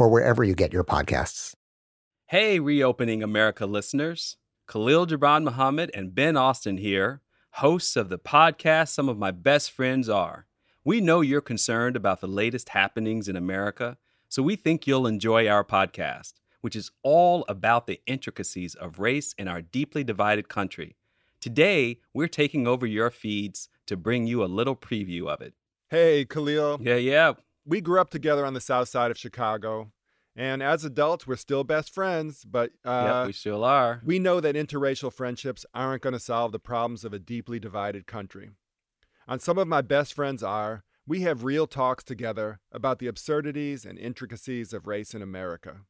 or wherever you get your podcasts. Hey, Reopening America listeners. Khalil Gibran Muhammad and Ben Austen here, hosts of the podcast Some of My Best Friends Are. We know you're concerned about the latest happenings in America, so we think you'll enjoy our podcast, which is all about the intricacies of race in our deeply divided country. Today, we're taking over your feeds to bring you a little preview of it. Hey, Khalil. Yeah, yeah we grew up together on the south side of Chicago. And as adults, we're still best friends, but uh, yep, we still are. We know that interracial friendships aren't going to solve the problems of a deeply divided country. On some of my best friends are, we have real talks together about the absurdities and intricacies of race in America.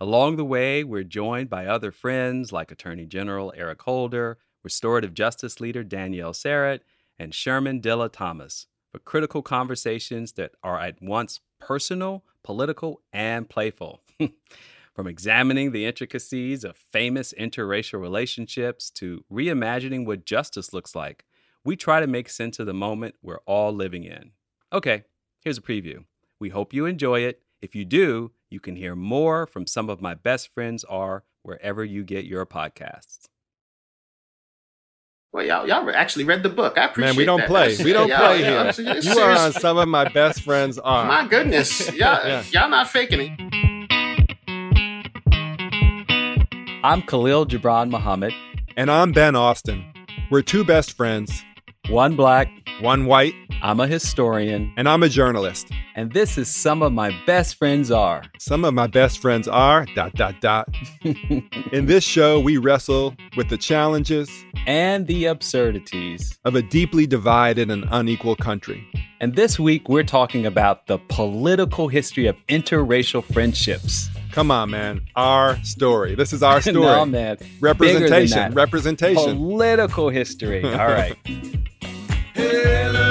Along the way, we're joined by other friends like Attorney General Eric Holder, Restorative Justice Leader Danielle Sered, and Shermann Dilla Thomas for critical conversations that are at once personal, political, and playful. From examining the intricacies of famous interracial relationships to reimagining what justice looks like, we try to make sense of the moment we're all living in. Okay, here's a preview. We hope you enjoy it. If you do, you can hear more from some of my best friends are wherever you get your podcasts. Well, y'all, y'all actually read the book. I appreciate it. Man, we don't that. play. We don't play here. you are on some of my best friends are. My goodness. Y'all, yeah. y'all not faking it. I'm Khalil Gibran Muhammad. And I'm Ben Austen. We're two best friends. One black, one white. I'm a historian. And I'm a journalist. And this is Some of My Best Friends Are. Some of my best friends are dot dot dot. In this show, we wrestle with the challenges and the absurdities of a deeply divided and unequal country. And this week, we're talking about the political history of interracial friendships. Come on, man. Our story. This is our story. no, man. Representation. Representation. Political history. All right.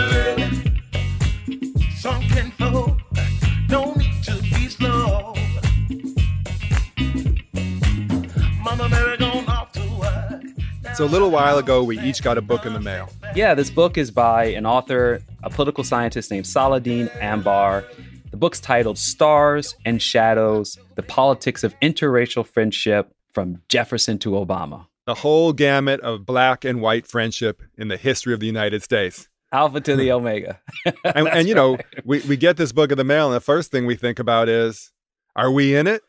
So a little while ago, we each got a book in the mail. Yeah, this book is by an author, a political scientist named Saladin Ambar. The book's titled Stars and Shadows The Politics of Interracial Friendship from Jefferson to Obama. The whole gamut of black and white friendship in the history of the United States. Alpha to the hmm. Omega. and, and, you know, we, we get this book in the mail, and the first thing we think about is, are we in it?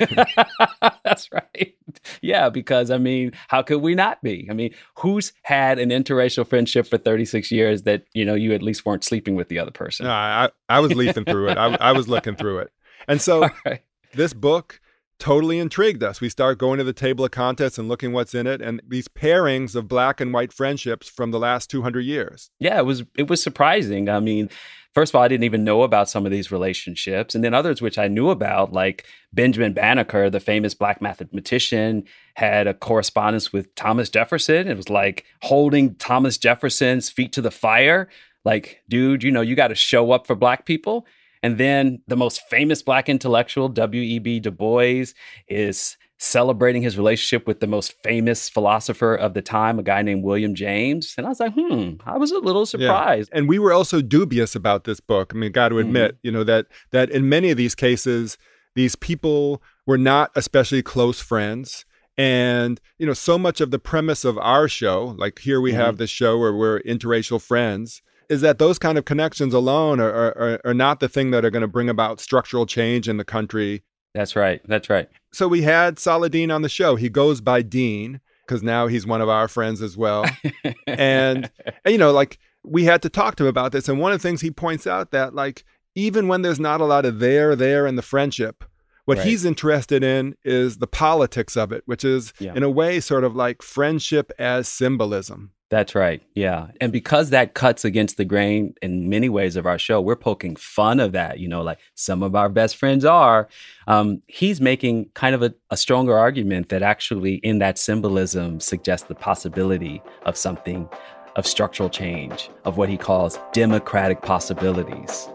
That's right. Yeah, because I mean, how could we not be? I mean, who's had an interracial friendship for 36 years that, you know, you at least weren't sleeping with the other person? No, I, I was leafing through it. I, I was looking through it. And so right. this book totally intrigued us. We start going to the table of contents and looking what's in it and these pairings of black and white friendships from the last 200 years. Yeah, it was it was surprising. I mean, first of all, I didn't even know about some of these relationships, and then others which I knew about, like Benjamin Banneker, the famous black mathematician, had a correspondence with Thomas Jefferson. It was like holding Thomas Jefferson's feet to the fire. Like, dude, you know, you got to show up for black people. And then the most famous black intellectual, W.E.B. Du Bois, is celebrating his relationship with the most famous philosopher of the time, a guy named William James. And I was like, hmm, I was a little surprised. Yeah. And we were also dubious about this book. I mean, got to mm-hmm. admit, mm-hmm. you know, that that in many of these cases, these people were not especially close friends. And, you know, so much of the premise of our show, like here we mm-hmm. have this show where we're interracial friends, is that those kind of connections alone are, are, are not the thing that are going to bring about structural change in the country. That's right. That's right. So we had Saladin on the show. He goes by Dean because now he's one of our friends as well. and, and, you know, like we had to talk to him about this. And one of the things he points out that, like, even when there's not a lot of there, there in the friendship, what right. he's interested in is the politics of it, which is, yeah. in a way, sort of like friendship as symbolism. That's right. Yeah. And because that cuts against the grain in many ways of our show, we're poking fun of that. You know, like some of our best friends are. Um, he's making kind of a, a stronger argument that actually, in that symbolism, suggests the possibility of something of structural change, of what he calls democratic possibilities.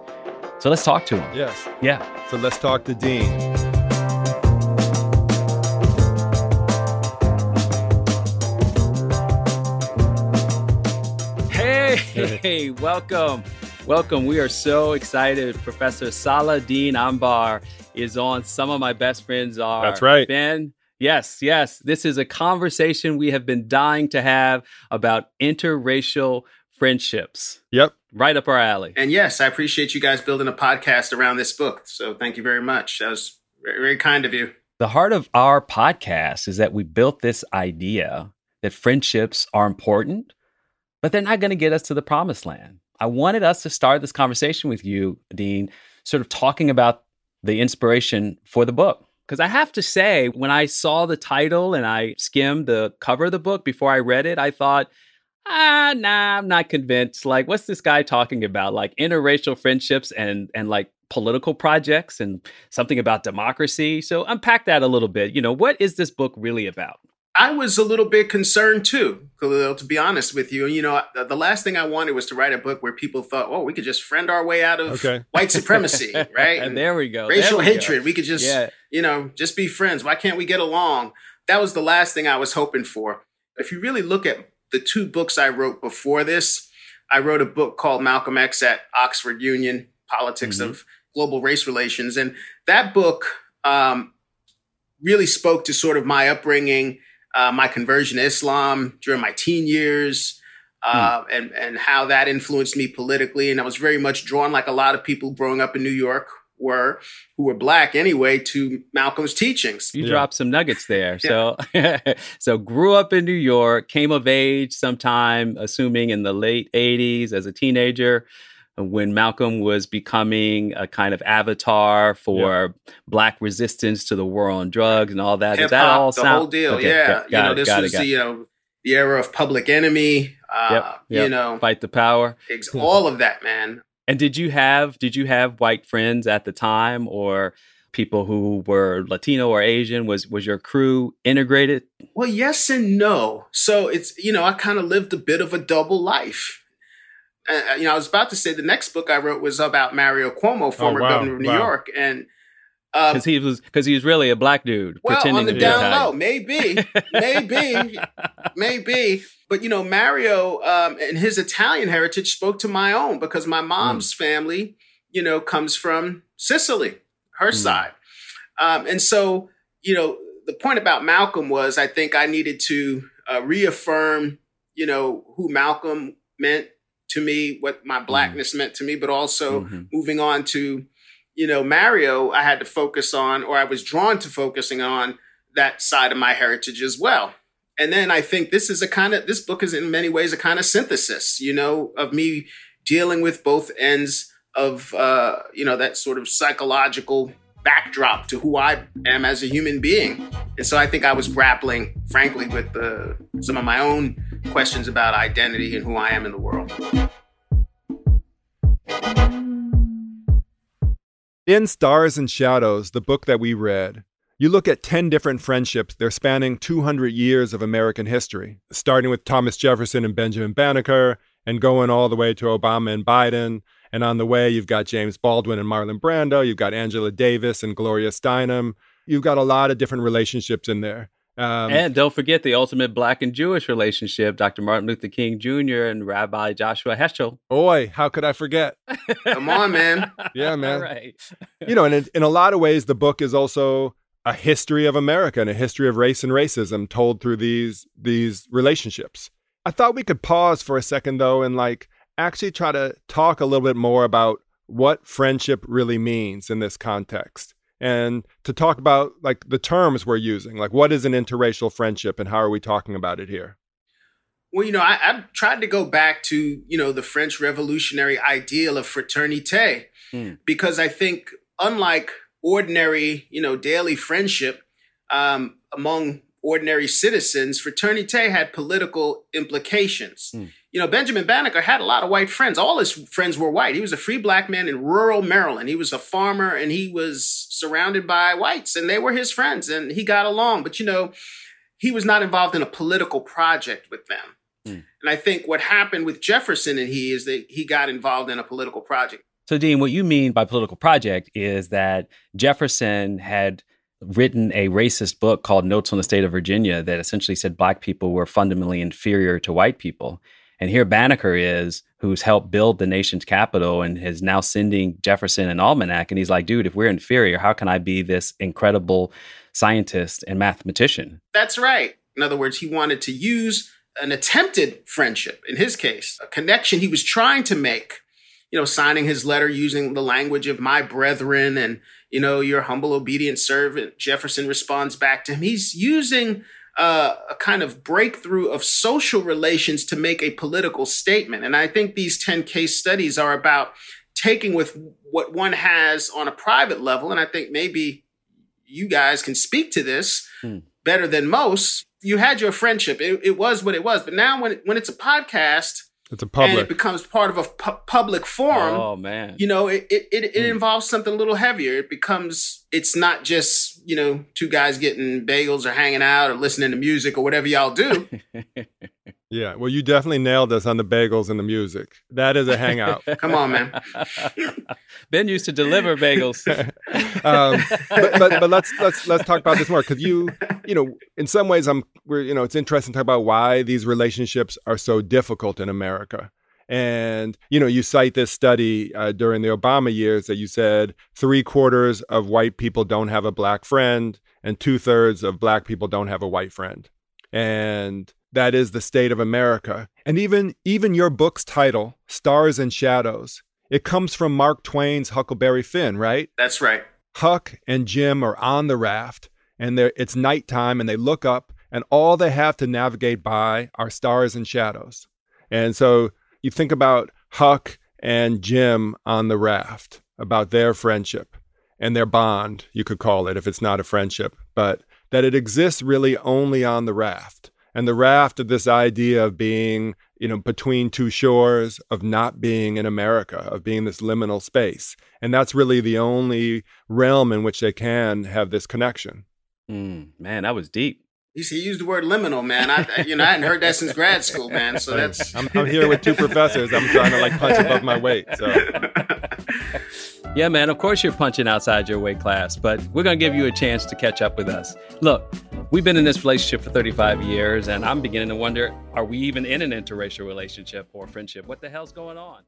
So let's talk to him. Yes. Yeah. So let's talk to Dean. Hey, welcome. Welcome. We are so excited. Professor Saladin Ambar is on. Some of my best friends are. That's right. Ben, yes, yes. This is a conversation we have been dying to have about interracial friendships. Yep. Right up our alley. And yes, I appreciate you guys building a podcast around this book. So thank you very much. That was very, very kind of you. The heart of our podcast is that we built this idea that friendships are important but they're not going to get us to the promised land. I wanted us to start this conversation with you, Dean, sort of talking about the inspiration for the book. Because I have to say, when I saw the title and I skimmed the cover of the book before I read it, I thought, ah, nah, I'm not convinced. Like, what's this guy talking about? Like interracial friendships and and like political projects and something about democracy. So unpack that a little bit. You know, what is this book really about? I was a little bit concerned too, Khalil, to be honest with you. You know, the last thing I wanted was to write a book where people thought, oh, we could just friend our way out of okay. white supremacy, right? and, and, there we go. Racial we hatred. Go. We could just, yeah. you know, just be friends. Why can't we get along? That was the last thing I was hoping for. If you really look at the two books I wrote before this, I wrote a book called Malcolm X at Oxford Union Politics mm-hmm. of Global Race Relations. And that book um, really spoke to sort of my upbringing uh, my conversion to Islam during my teen years, uh, mm. and and how that influenced me politically. And I was very much drawn, like a lot of people growing up in New York were, who were black anyway, to Malcolm's teachings. You yeah. dropped some nuggets there. So so grew up in New York, came of age sometime, assuming in the late '80s as a teenager when Malcolm was becoming a kind of avatar for yeah. black resistance to the war on drugs and all that. Hip-hop, that all the sound? whole deal? Okay, yeah, got, got you know, this was the you know the era of Public Enemy. Uh, yep, yep. You know, fight the power. all of that, man. And did you have did you have white friends at the time or? people who were Latino or Asian? Was was your crew integrated? Well, yes and no. So it's you know I kind of lived a bit of a double life uh, you know, I was about to say the next book I wrote was about Mario Cuomo, oh, former oh, wow, governor of New wow. York, and because um, he was because he was really a black dude well, pretending on the to down be low, maybe, maybe, maybe. But you know, Mario um, and his Italian heritage spoke to my own because my mom's mm. family, you know, comes from Sicily, her mm. side, um, and so you know, the point about Malcolm was I think I needed to uh, reaffirm, you know, who Malcolm meant to me, what my mm-hmm. blackness mm-hmm. meant to me, but also mm-hmm. moving on to, you know, Mario, I had to focus on, or I was drawn to focusing on that side of my heritage as well. And then I think this is a kind of, this book is in many ways a kind of synthesis, you know, of me dealing with both ends of, uh, you know, that sort of psychological backdrop to who I am as a human being. And so I think I was grappling, frankly, with the, some of my own questions about identity and who I am in the world. In Stars and Shadows, the book that we read, you look at 10 different friendships. They're spanning 200 years of American history, starting with Thomas Jefferson and Benjamin Banneker, and going all the way to Obama and Biden. And on the way, you've got James Baldwin and Marlon Brando. You've got Angela Davis and Gloria Steinem. You've got a lot of different relationships in there. Um, and don't forget the ultimate black and Jewish relationship, Dr. Martin Luther King Jr. and Rabbi Joshua Heschel. Boy, how could I forget? Come on, man. Yeah, man. Right. you know, and in, in a lot of ways, the book is also a history of America and a history of race and racism told through these these relationships. I thought we could pause for a second though and like actually try to talk a little bit more about what friendship really means in this context and to talk about like the terms we're using like what is an interracial friendship and how are we talking about it here well you know I, have tried to go back to you know the french revolutionary ideal of fraternité mm. because i think unlike ordinary you know daily friendship um, among ordinary citizens, fraternité had political implications. Mm. You know, Benjamin Banneker had a lot of white friends. All his friends were white. He was a free black man in rural Maryland. He was a farmer and he was surrounded by whites and they were his friends and he got along. But, you know, he was not involved in a political project with them. Mm. And I think what happened with Jefferson and he is that he got involved in a political project. So, Dean, what you mean by political project is that Jefferson had written a racist book called Notes on the State of Virginia that essentially said black people were fundamentally inferior to white people. And here Banneker is, who's helped build the nation's capital and is now sending Jefferson an almanac. And he's like, dude, if we're inferior, how can I be this incredible scientist and mathematician? That's right. In other words, he wanted to use an attempted friendship, in his case, a connection he was trying to make, you know, signing his letter using the language of my brethren and, you know, your humble, obedient servant. Jefferson responds back to him. He's using uh, a kind of breakthrough of social relations to make a political statement. And I think these 10 case studies are about taking with what one has on a private level. And I think maybe you guys can speak to this hmm. better than most. You had your friendship. It, it was what it was. But now when, when it's a podcast, it's a public. And it becomes part of a pu- public forum. Oh man! You know, it it, it, it mm. involves something a little heavier. It becomes it's not just you know two guys getting bagels or hanging out or listening to music or whatever y'all do. Yeah, well, you definitely nailed us on the bagels and the music. That is a hangout. Come on, man. ben used to deliver bagels. um, but, but, but let's let's let's talk about this more because you you know in some ways I'm we're you know it's interesting to talk about why these relationships are so difficult in America. And you know, you cite this study uh, during the Obama years that you said three quarters of white people don't have a black friend, and two thirds of black people don't have a white friend. And that is the state of America. And even even your book's title, Stars and Shadows, it comes from Mark Twain's Huckleberry Finn, right? That's right. Huck and Jim are on the raft and it's nighttime and they look up and all they have to navigate by are stars and shadows. And so you think about Huck and Jim on the raft, about their friendship and their bond, you could call it if it's not a friendship, but that it exists really only on the raft and the raft of this idea of being you know between two shores of not being in america of being this liminal space and that's really the only realm in which they can have this connection mm, man that was deep he used the word liminal, man. I, you know, I hadn't heard that since grad school, man. So that's. I'm, I'm here with two professors. I'm trying to like punch above my weight. So. Yeah, man, of course you're punching outside your weight class, but we're going to give you a chance to catch up with us. Look, we've been in this relationship for 35 years, and I'm beginning to wonder are we even in an interracial relationship or friendship? What the hell's going on?